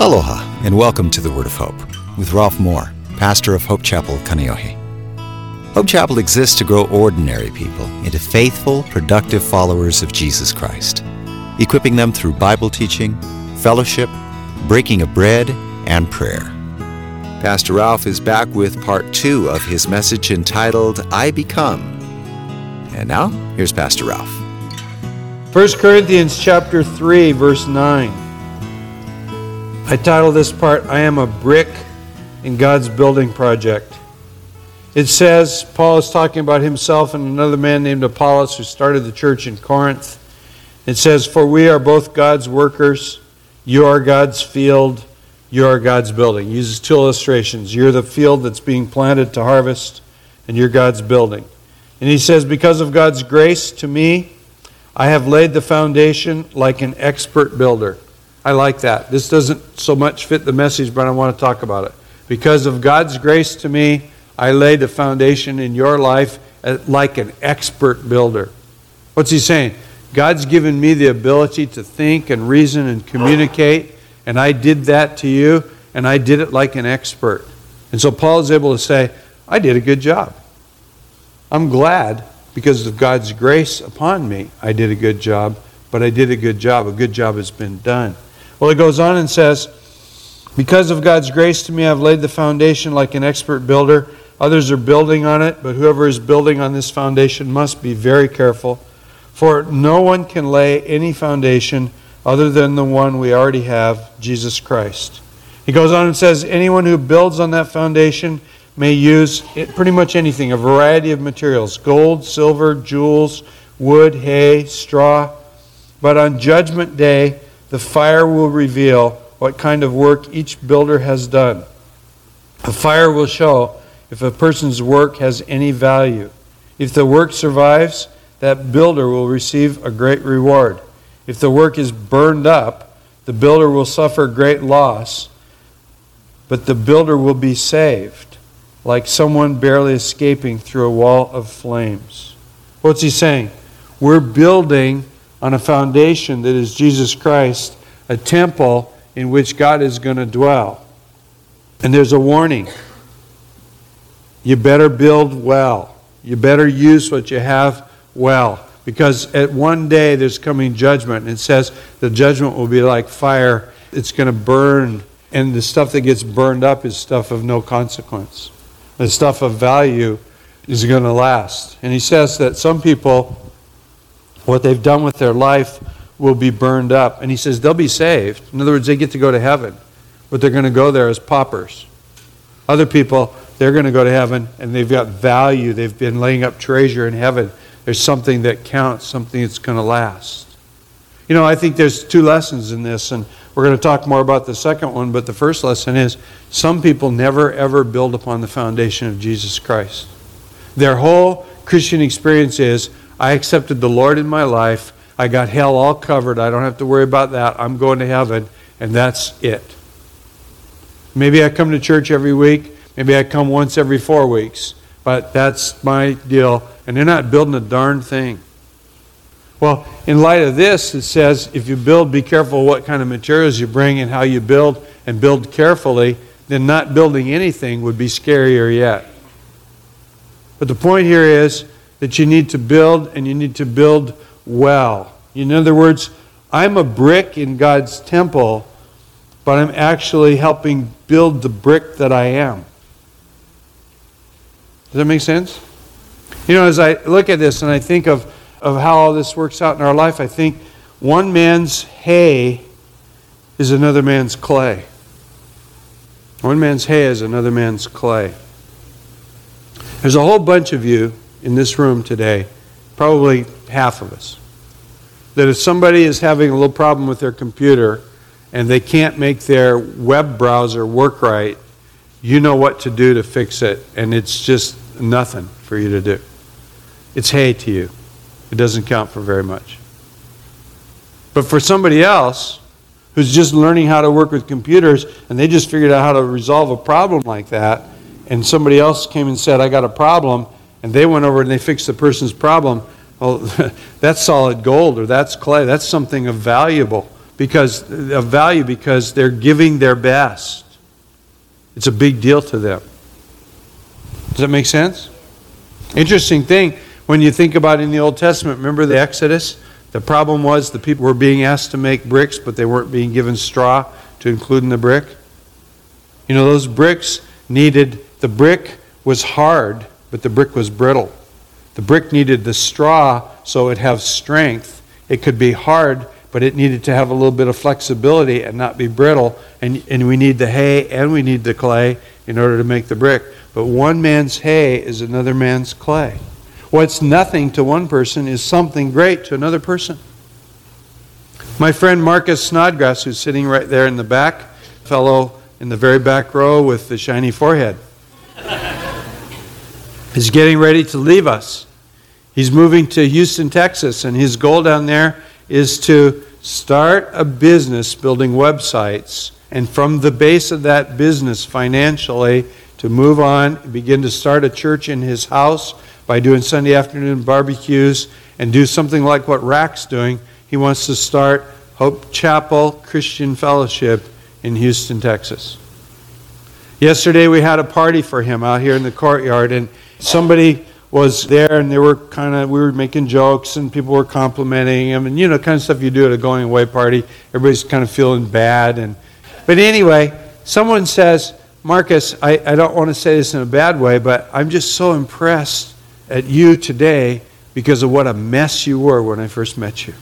Aloha, and welcome to the Word of Hope with Ralph Moore, pastor of Hope Chapel, Kaneohe. Hope Chapel exists to grow ordinary people into faithful, productive followers of Jesus Christ, equipping them through Bible teaching, fellowship, breaking of bread, and prayer. Pastor Ralph is back with part two of his message entitled, I Become. And now, here's Pastor Ralph. 1 Corinthians chapter 3 verse 9. I title this part I am a brick in God's building project. It says Paul is talking about himself and another man named Apollos who started the church in Corinth. It says for we are both God's workers, you are God's field, you are God's building. Uses two illustrations. You're the field that's being planted to harvest and you're God's building. And he says because of God's grace to me I have laid the foundation like an expert builder. I like that. This doesn't so much fit the message, but I want to talk about it. Because of God's grace to me, I laid the foundation in your life uh, like an expert builder. What's he saying? God's given me the ability to think and reason and communicate, and I did that to you, and I did it like an expert. And so Paul is able to say, I did a good job. I'm glad because of God's grace upon me, I did a good job, but I did a good job. A good job has been done. Well, it goes on and says, Because of God's grace to me, I've laid the foundation like an expert builder. Others are building on it, but whoever is building on this foundation must be very careful. For no one can lay any foundation other than the one we already have, Jesus Christ. He goes on and says, Anyone who builds on that foundation may use it, pretty much anything, a variety of materials gold, silver, jewels, wood, hay, straw. But on Judgment Day, the fire will reveal what kind of work each builder has done. The fire will show if a person's work has any value. If the work survives, that builder will receive a great reward. If the work is burned up, the builder will suffer great loss, but the builder will be saved like someone barely escaping through a wall of flames. What's he saying? We're building on a foundation that is Jesus Christ, a temple in which God is going to dwell. And there's a warning. You better build well. You better use what you have well. Because at one day there's coming judgment. And it says the judgment will be like fire, it's going to burn. And the stuff that gets burned up is stuff of no consequence the stuff of value is going to last. And he says that some people, what they've done with their life will be burned up. And he says they'll be saved. In other words, they get to go to heaven, but they're going to go there as paupers. Other people, they're going to go to heaven and they've got value. They've been laying up treasure in heaven. There's something that counts, something that's going to last. You know, I think there's two lessons in this, and we're going to talk more about the second one, but the first lesson is some people never ever build upon the foundation of Jesus Christ. Their whole Christian experience is I accepted the Lord in my life, I got hell all covered, I don't have to worry about that, I'm going to heaven, and that's it. Maybe I come to church every week, maybe I come once every four weeks, but that's my deal, and they're not building a darn thing. Well, in light of this, it says if you build, be careful what kind of materials you bring and how you build, and build carefully, then not building anything would be scarier yet. But the point here is that you need to build, and you need to build well. In other words, I'm a brick in God's temple, but I'm actually helping build the brick that I am. Does that make sense? You know, as I look at this and I think of of how all this works out in our life, I think one man's hay is another man's clay. One man's hay is another man's clay. There's a whole bunch of you in this room today, probably half of us, that if somebody is having a little problem with their computer and they can't make their web browser work right, you know what to do to fix it, and it's just nothing for you to do. It's hay to you. It doesn't count for very much. But for somebody else who's just learning how to work with computers and they just figured out how to resolve a problem like that, and somebody else came and said, I got a problem, and they went over and they fixed the person's problem, well, that's solid gold or that's clay. That's something of valuable because of value because they're giving their best. It's a big deal to them. Does that make sense? Interesting thing when you think about in the Old Testament, remember the Exodus? The problem was the people were being asked to make bricks, but they weren't being given straw to include in the brick. You know, those bricks needed, the brick was hard, but the brick was brittle. The brick needed the straw so it have strength. It could be hard, but it needed to have a little bit of flexibility and not be brittle. And, and we need the hay and we need the clay in order to make the brick. But one man's hay is another man's clay. What's nothing to one person is something great to another person. My friend Marcus Snodgrass, who's sitting right there in the back, fellow in the very back row with the shiny forehead, is getting ready to leave us. He's moving to Houston, Texas, and his goal down there is to start a business building websites, and from the base of that business financially, to move on, begin to start a church in his house by doing Sunday afternoon barbecues and do something like what Rack's doing. He wants to start Hope Chapel Christian Fellowship in Houston, Texas. Yesterday we had a party for him out here in the courtyard, and somebody was there and they were kind of we were making jokes and people were complimenting him and you know kind of stuff you do at a going away party. Everybody's kind of feeling bad and but anyway someone says marcus i, I don't want to say this in a bad way but i'm just so impressed at you today because of what a mess you were when i first met you.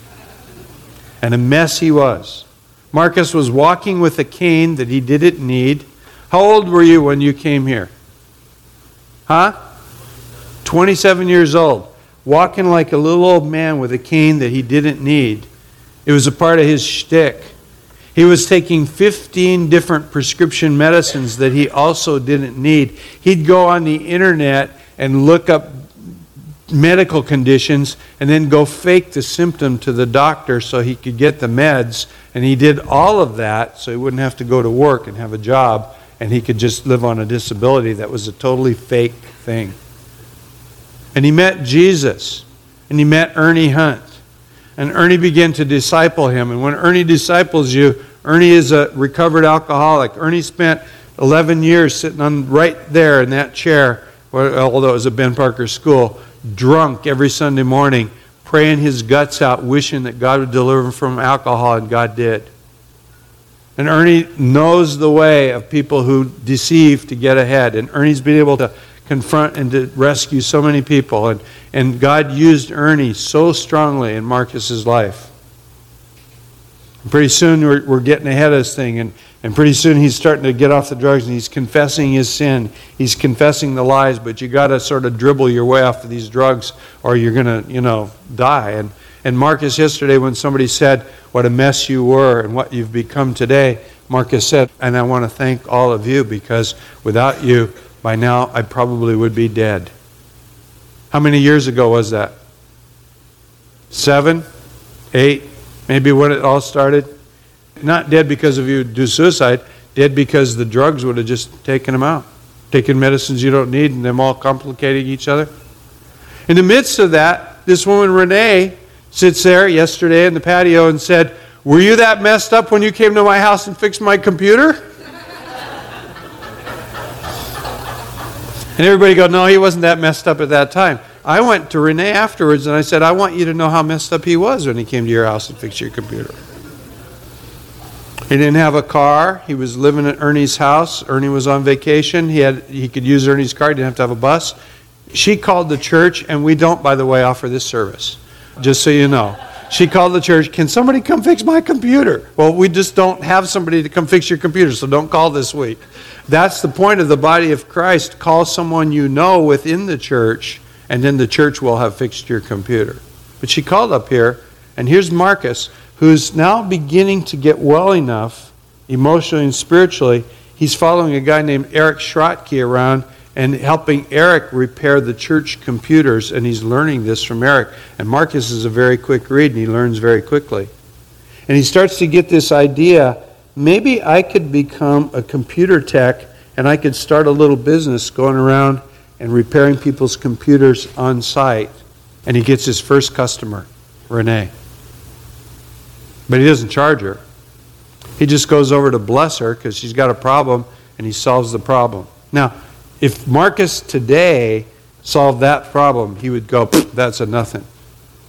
And a mess he was. Marcus was walking with a cane that he didn't need. How old were you when you came here? Huh 27 years old, walking like a little old man with a cane that he didn't need. It was a part of his shtick. He was taking 15 different prescription medicines that he also didn't need. He'd go on the internet and look up medical conditions and then go fake the symptom to the doctor so he could get the meds. And he did all of that so he wouldn't have to go to work and have a job and he could just live on a disability that was a totally fake thing. And he met Jesus. And he met Ernie Hunt. And Ernie began to disciple him. And when Ernie disciples you, Ernie is a recovered alcoholic. Ernie spent 11 years sitting on right there in that chair, although it was a Ben Parker school, drunk every Sunday morning, praying his guts out, wishing that God would deliver him from alcohol, and God did. And Ernie knows the way of people who deceive to get ahead. And Ernie's been able to confront and to rescue so many people. And, and God used Ernie so strongly in Marcus's life. And pretty soon we're, we're getting ahead of this thing, and, and pretty soon he's starting to get off the drugs and he's confessing his sin. He's confessing the lies, but you got to sort of dribble your way off of these drugs or you're going to, you know, die. And, and Marcus, yesterday, when somebody said what a mess you were and what you've become today, Marcus said, and I want to thank all of you because without you, by now I probably would be dead. How many years ago was that? Seven? Eight? Maybe when it all started? Not dead because of you do suicide, dead because the drugs would have just taken them out. Taking medicines you don't need and them all complicating each other. In the midst of that, this woman, Renee, sits there yesterday in the patio and said, Were you that messed up when you came to my house and fixed my computer? And everybody go, no, he wasn't that messed up at that time. I went to Renee afterwards and I said, I want you to know how messed up he was when he came to your house and fixed your computer. He didn't have a car. He was living at Ernie's house. Ernie was on vacation. He had he could use Ernie's car. He didn't have to have a bus. She called the church, and we don't, by the way, offer this service. Just so you know. She called the church, Can somebody come fix my computer? Well, we just don't have somebody to come fix your computer, so don't call this week. That's the point of the body of Christ. Call someone you know within the church, and then the church will have fixed your computer. But she called up here, and here's Marcus, who's now beginning to get well enough, emotionally and spiritually. He's following a guy named Eric Schrotke around and helping Eric repair the church computers, and he's learning this from Eric. And Marcus is a very quick read, and he learns very quickly. And he starts to get this idea maybe I could become a computer tech and I could start a little business going around and repairing people's computers on site. And he gets his first customer, Renee. But he doesn't charge her. He just goes over to bless her because she's got a problem and he solves the problem. Now, if Marcus today solved that problem, he would go, that's a nothing.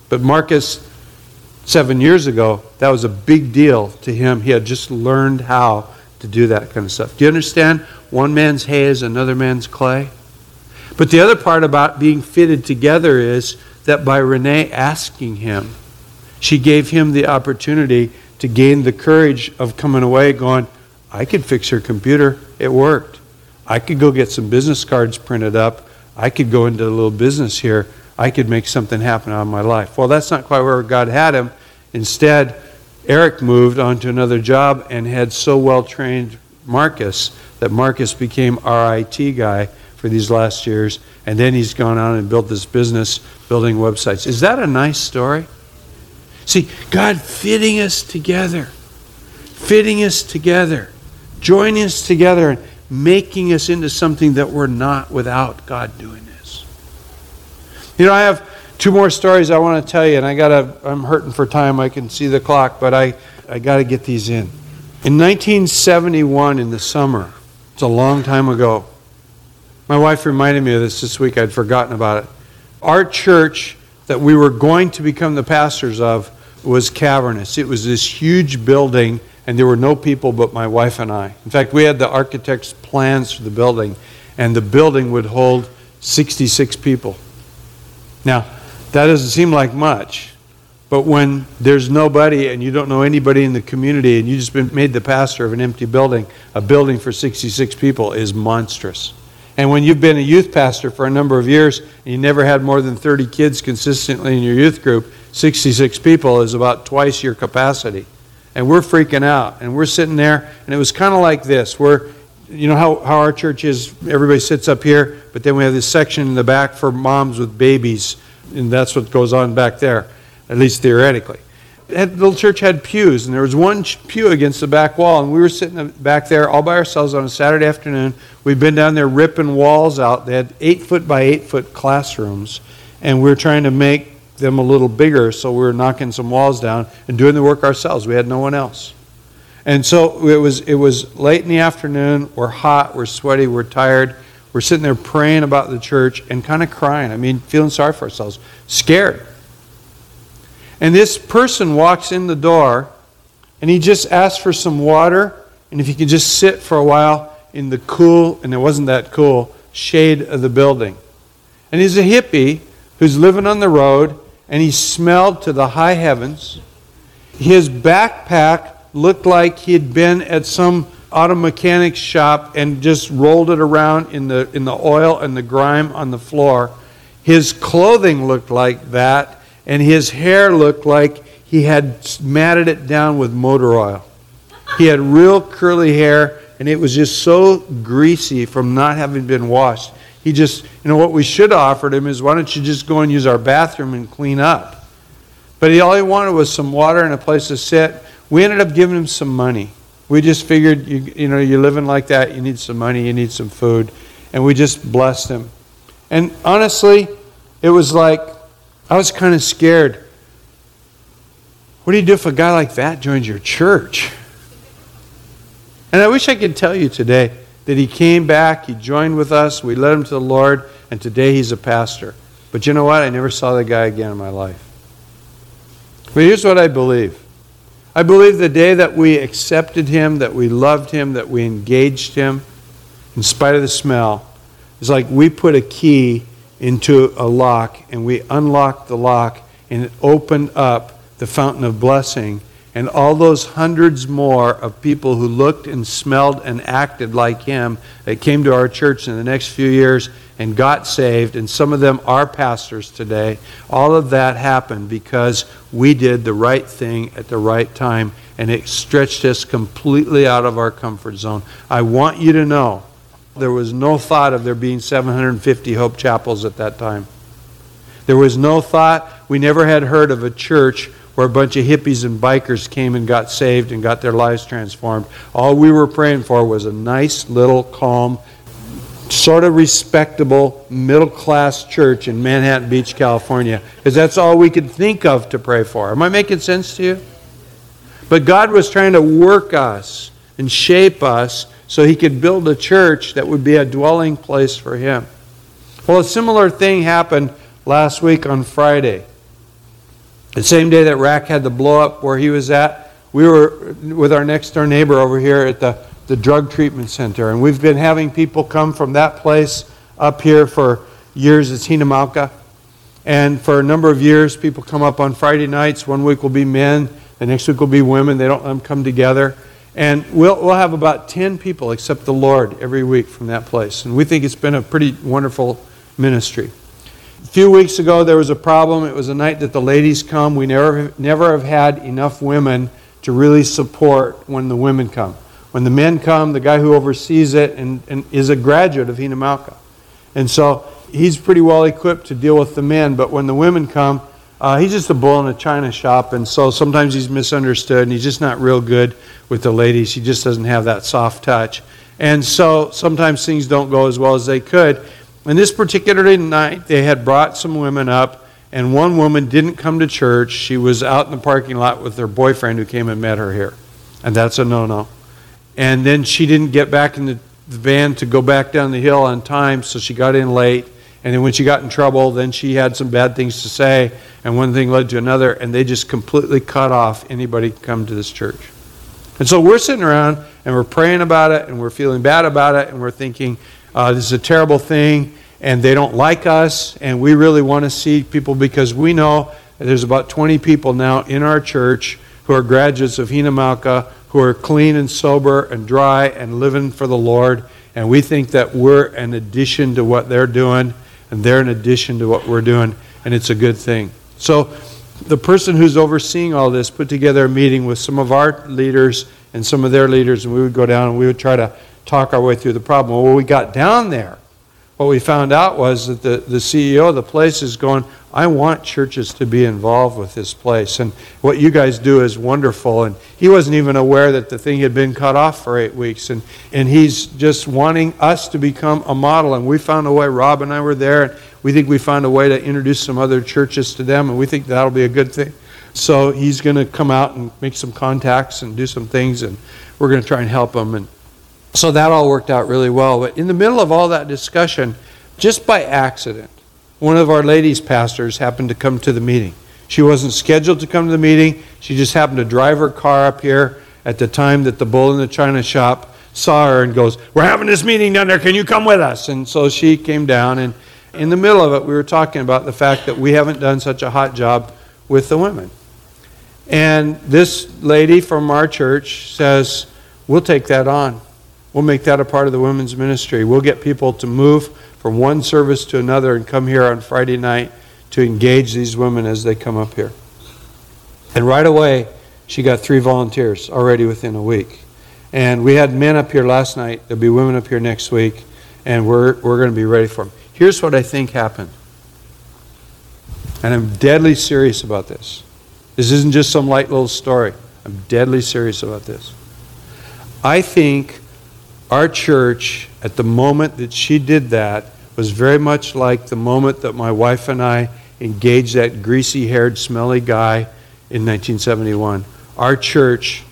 But Marcus, seven years ago, that was a big deal to him. He had just learned how to do that kind of stuff. Do you understand? One man's hay is another man's clay. But the other part about being fitted together is that by Renee asking him, she gave him the opportunity to gain the courage of coming away going, I could fix her computer. It worked. I could go get some business cards printed up. I could go into a little business here. I could make something happen out of my life. Well, that's not quite where God had him. Instead, Eric moved on to another job and had so well trained Marcus that Marcus became our IT guy for these last years. And then he's gone on and built this business building websites. Is that a nice story? See, God fitting us together, fitting us together, joining us together, making us into something that we're not without God doing this. You know, I have two more stories I want to tell you, and I gotta. I'm hurting for time. I can see the clock, but I I got to get these in. In 1971, in the summer, it's a long time ago. My wife reminded me of this this week. I'd forgotten about it. Our church that we were going to become the pastors of was cavernous. It was this huge building, and there were no people but my wife and I. In fact, we had the architect's plans for the building, and the building would hold 66 people. Now, that doesn't seem like much, but when there's nobody and you don't know anybody in the community and you just been made the pastor of an empty building, a building for 66 people is monstrous. And when you've been a youth pastor for a number of years and you never had more than 30 kids consistently in your youth group, 66 people is about twice your capacity. And we're freaking out. And we're sitting there, and it was kind of like this. We're, you know how, how our church is, everybody sits up here, but then we have this section in the back for moms with babies, and that's what goes on back there, at least theoretically. The little church had pews, and there was one pew against the back wall, and we were sitting back there all by ourselves on a Saturday afternoon. We'd been down there ripping walls out. They had eight foot by eight foot classrooms, and we were trying to make them a little bigger, so we were knocking some walls down and doing the work ourselves. We had no one else. And so it was, it was late in the afternoon. We're hot, we're sweaty, we're tired. We're sitting there praying about the church and kind of crying. I mean, feeling sorry for ourselves, scared. And this person walks in the door and he just asks for some water and if he could just sit for a while in the cool, and it wasn't that cool, shade of the building. And he's a hippie who's living on the road and he smelled to the high heavens. His backpack looked like he had been at some auto mechanic shop and just rolled it around in the, in the oil and the grime on the floor. His clothing looked like that, and his hair looked like he had matted it down with motor oil. He had real curly hair, and it was just so greasy from not having been washed. He just, know, what we should have offered him is why don't you just go and use our bathroom and clean up? But he, all he wanted was some water and a place to sit. We ended up giving him some money. We just figured, you, you know, you're living like that, you need some money, you need some food. And we just blessed him. And honestly, it was like, I was kind of scared. What do you do if a guy like that joins your church? And I wish I could tell you today that he came back, he joined with us, we led him to the Lord, and today he's a pastor. But you know what? I never saw that guy again in my life. But here's what I believe I believe the day that we accepted him, that we loved him, that we engaged him, in spite of the smell, is like we put a key into a lock and we unlocked the lock and it opened up the fountain of blessing and all those hundreds more of people who looked and smelled and acted like him that came to our church in the next few years and got saved, and some of them are pastors today, all of that happened because we did the right thing at the right time, and it stretched us completely out of our comfort zone. I want you to know there was no thought of there being 750 Hope Chapels at that time. There was no thought, we never had heard of a church where a bunch of hippies and bikers came and got saved and got their lives transformed. All we were praying for was a nice, little, calm, sort of respectable, middle class church in Manhattan Beach, California, because that's all we could think of to pray for. Am I making sense to you? But God was trying to work us and shape us so he could build a church that would be a dwelling place for him. Well, a similar thing happened last week on Friday. The same day that Rack had the blow up where he was at, we were with our next door neighbor over here at the, the drug treatment center. And we've been having people come from that place up here for years. It's Hina Mauka. And for a number of years, people come up on Friday nights. One week will be men, the next week will be women. They don't let them come together. And we'll, we'll have about 10 people accept the Lord every week from that place. And we think it's been a pretty wonderful ministry. A few weeks ago, there was a problem. It was a night that the ladies come. We never, never have had enough women to really support when the women come. When the men come, the guy who oversees it and, and is a graduate of Hina Mauka. And so he's pretty well equipped to deal with the men, but when the women come, uh, he's just a bull in a china shop, and so sometimes he's misunderstood, and he's just not real good with the ladies. He just doesn't have that soft touch. And so sometimes things don't go as well as they could. And this particular night, they had brought some women up, and one woman didn't come to church. She was out in the parking lot with her boyfriend who came and met her here. And that's a no no. And then she didn't get back in the van to go back down the hill on time, so she got in late. And then when she got in trouble, then she had some bad things to say, and one thing led to another, and they just completely cut off anybody come to this church. And so we're sitting around and we're praying about it, and we're feeling bad about it, and we're thinking, uh, this is a terrible thing, and they don't like us, and we really want to see people because we know there's about 20 people now in our church who are graduates of Hina Mauka who are clean and sober and dry and living for the Lord. And we think that we're an addition to what they're doing and they're an addition to what we're doing, and it's a good thing. So, the person who's overseeing all this put together a meeting with some of our leaders and some of their leaders, and we would go down and we would try to talk our way through the problem. Well, we got down there, what we found out was that the, the CEO of the place is going, I want churches to be involved with this place. And what you guys do is wonderful. And he wasn't even aware that the thing had been cut off for eight weeks. And, and he's just wanting us to become a model. And we found a way, Rob and I were there, and we think we found a way to introduce some other churches to them. And we think that'll be a good thing. So he's going to come out and make some contacts and do some things. And we're going to try and help him. And so that all worked out really well. But in the middle of all that discussion, just by accident, one of our ladies' pastors happened to come to the meeting. She wasn't scheduled to come to the meeting. She just happened to drive her car up here at the time that the bull in the china shop saw her and goes, We're having this meeting down there. Can you come with us? And so she came down. And in the middle of it, we were talking about the fact that we haven't done such a hot job with the women. And this lady from our church says, We'll take that on. We'll make that a part of the women's ministry. We'll get people to move from one service to another and come here on Friday night to engage these women as they come up here. And right away, she got three volunteers already within a week. And we had men up here last night. There'll be women up here next week. And we're, we're going to be ready for them. Here's what I think happened. And I'm deadly serious about this. This isn't just some light little story. I'm deadly serious about this. I think our church, at the moment that she did that, was very much like the moment that my wife and I engaged that greasy haired, smelly guy in 1971. Our church,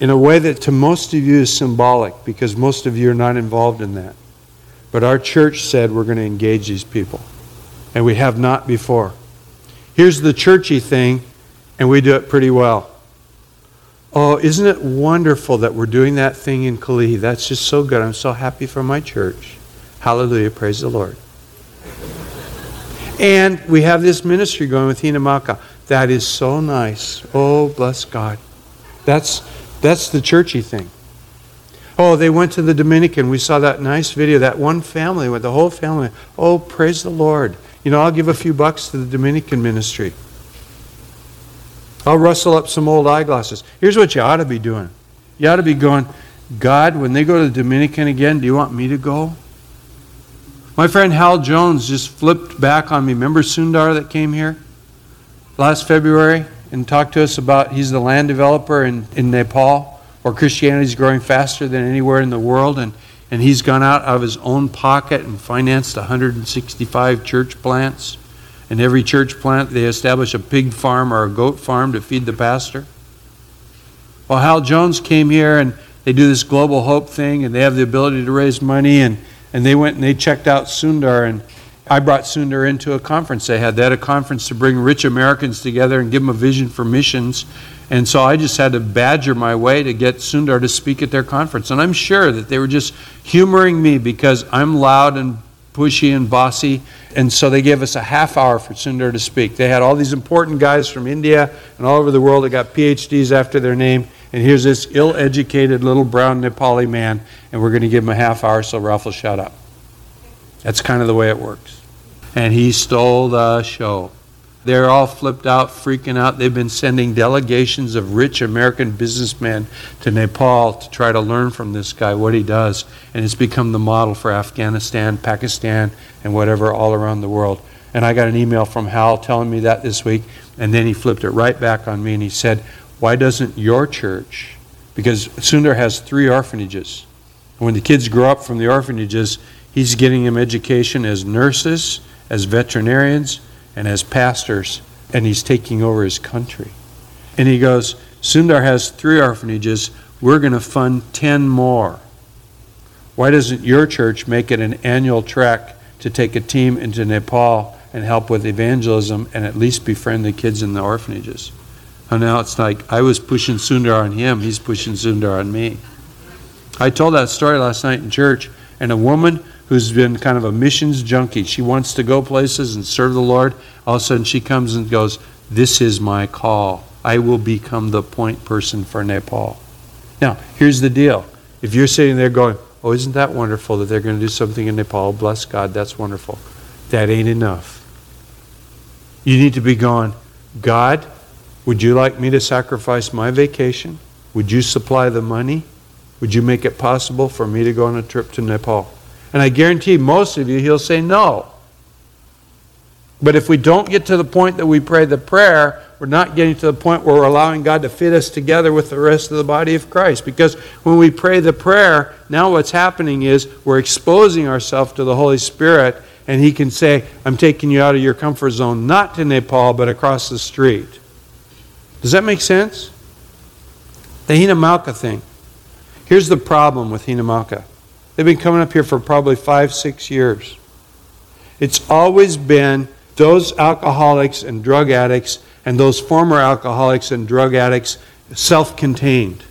in a way that to most of you is symbolic because most of you are not involved in that. But our church said we're going to engage these people. And we have not before. Here's the churchy thing, and we do it pretty well. Oh, isn't it wonderful that we're doing that thing in Kalihi? That's just so good. I'm so happy for my church. Hallelujah. Praise the Lord. And we have this ministry going with Hina Mauka. That is so nice. Oh, bless God. That's, that's the churchy thing. Oh, they went to the Dominican. We saw that nice video. That one family with the whole family. Oh, praise the Lord. You know, I'll give a few bucks to the Dominican ministry. I'll rustle up some old eyeglasses. Here's what you ought to be doing. You ought to be going, God, when they go to the Dominican again, do you want me to go? My friend Hal Jones just flipped back on me. Remember Sundar that came here last February and talked to us about he's the land developer in, in Nepal where Christianity is growing faster than anywhere in the world. And, and he's gone out of his own pocket and financed 165 church plants. In every church plant, they establish a pig farm or a goat farm to feed the pastor. Well, Hal Jones came here and they do this global hope thing and they have the ability to raise money and, and they went and they checked out Sundar and I brought Sundar into a conference they had. They had a conference to bring rich Americans together and give them a vision for missions. And so I just had to badger my way to get Sundar to speak at their conference. And I'm sure that they were just humoring me because I'm loud and pushy and bossy. And so they gave us a half hour for Sundar to speak. They had all these important guys from India and all over the world that got PhDs after their name. And here's this ill educated little brown Nepali man, and we're going to give him a half hour so Ralph will shut up. That's kind of the way it works. And he stole the show. They're all flipped out, freaking out. They've been sending delegations of rich American businessmen to Nepal to try to learn from this guy what he does. And it's become the model for Afghanistan, Pakistan, and whatever all around the world. And I got an email from Hal telling me that this week. And then he flipped it right back on me and he said, Why doesn't your church? Because Sundar has three orphanages. When the kids grow up from the orphanages, he's getting them education as nurses, as veterinarians, and as pastors, and he's taking over his country. And he goes, Sundar has three orphanages. We're going to fund 10 more. Why doesn't your church make it an annual trek to take a team into Nepal and help with evangelism and at least befriend the kids in the orphanages? And now it's like I was pushing Sundar on him, he's pushing Sundar on me. I told that story last night in church, and a woman who's been kind of a missions junkie. She wants to go places and serve the Lord. All of a sudden, she comes and goes, This is my call. I will become the point person for Nepal. Now, here's the deal. If you're sitting there going, Oh, isn't that wonderful that they're going to do something in Nepal? Bless God, that's wonderful. That ain't enough. You need to be going, God, would you like me to sacrifice my vacation? Would you supply the money? Would you make it possible for me to go on a trip to Nepal? And I guarantee most of you, he'll say no. But if we don't get to the point that we pray the prayer, we're not getting to the point where we're allowing God to fit us together with the rest of the body of Christ. Because when we pray the prayer, now what's happening is we're exposing ourselves to the Holy Spirit, and He can say, I'm taking you out of your comfort zone, not to Nepal, but across the street. Does that make sense? The Hina Mauka thing. Here's the problem with Hina Mauka. They've been coming up here for probably five, six years. It's always been those alcoholics and drug addicts and those former alcoholics and drug addicts self contained.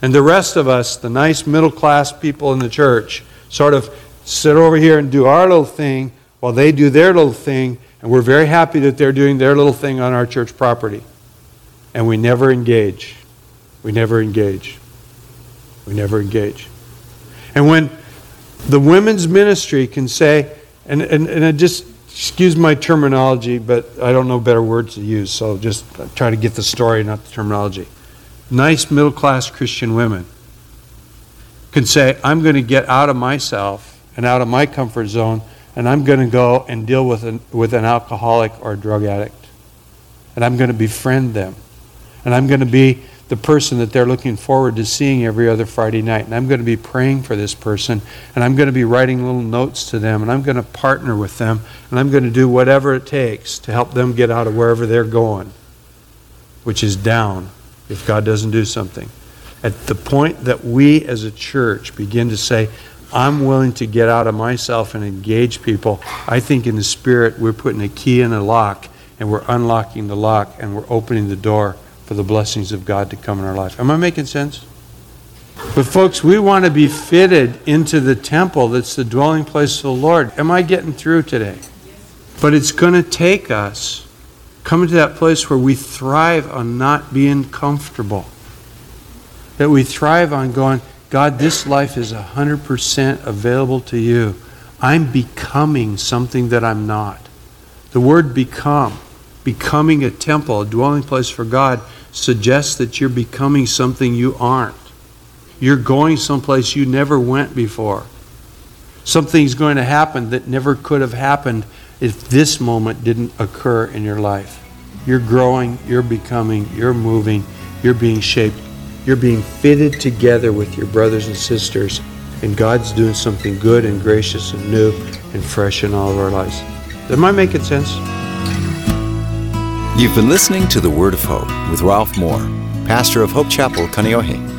And the rest of us, the nice middle class people in the church, sort of sit over here and do our little thing while they do their little thing, and we're very happy that they're doing their little thing on our church property. And we never engage. We never engage. We never engage. And when the women's ministry can say, and, and, and I just, excuse my terminology, but I don't know better words to use, so just try to get the story, not the terminology. Nice middle class Christian women can say, I'm going to get out of myself and out of my comfort zone, and I'm going to go and deal with an, with an alcoholic or drug addict. And I'm going to befriend them. And I'm going to be the person that they're looking forward to seeing every other Friday night. And I'm going to be praying for this person, and I'm going to be writing little notes to them, and I'm going to partner with them, and I'm going to do whatever it takes to help them get out of wherever they're going, which is down if God doesn't do something. At the point that we as a church begin to say, I'm willing to get out of myself and engage people, I think in the Spirit we're putting a key in a lock and we're unlocking the lock and we're opening the door for the blessings of God to come in our life. Am I making sense? But, folks, we want to be fitted into the temple that's the dwelling place of the Lord. Am I getting through today? But it's going to take us coming to that place where we thrive on not being comfortable. That we thrive on going, God, this life is 100% available to you. I'm becoming something that I'm not. The word become becoming a temple, a dwelling place for God, suggests that you're becoming something you aren't. You're going someplace you never went before. Something's going to happen that never could have happened if this moment didn't occur in your life. You're growing, you're becoming, you're moving, you're being shaped, you're being fitted together with your brothers and sisters, and God's doing something good and gracious and new and fresh in all of our lives. Am I making sense? You've been listening to The Word of Hope with Ralph Moore. pastor of Hope Chapel, Kaneohe.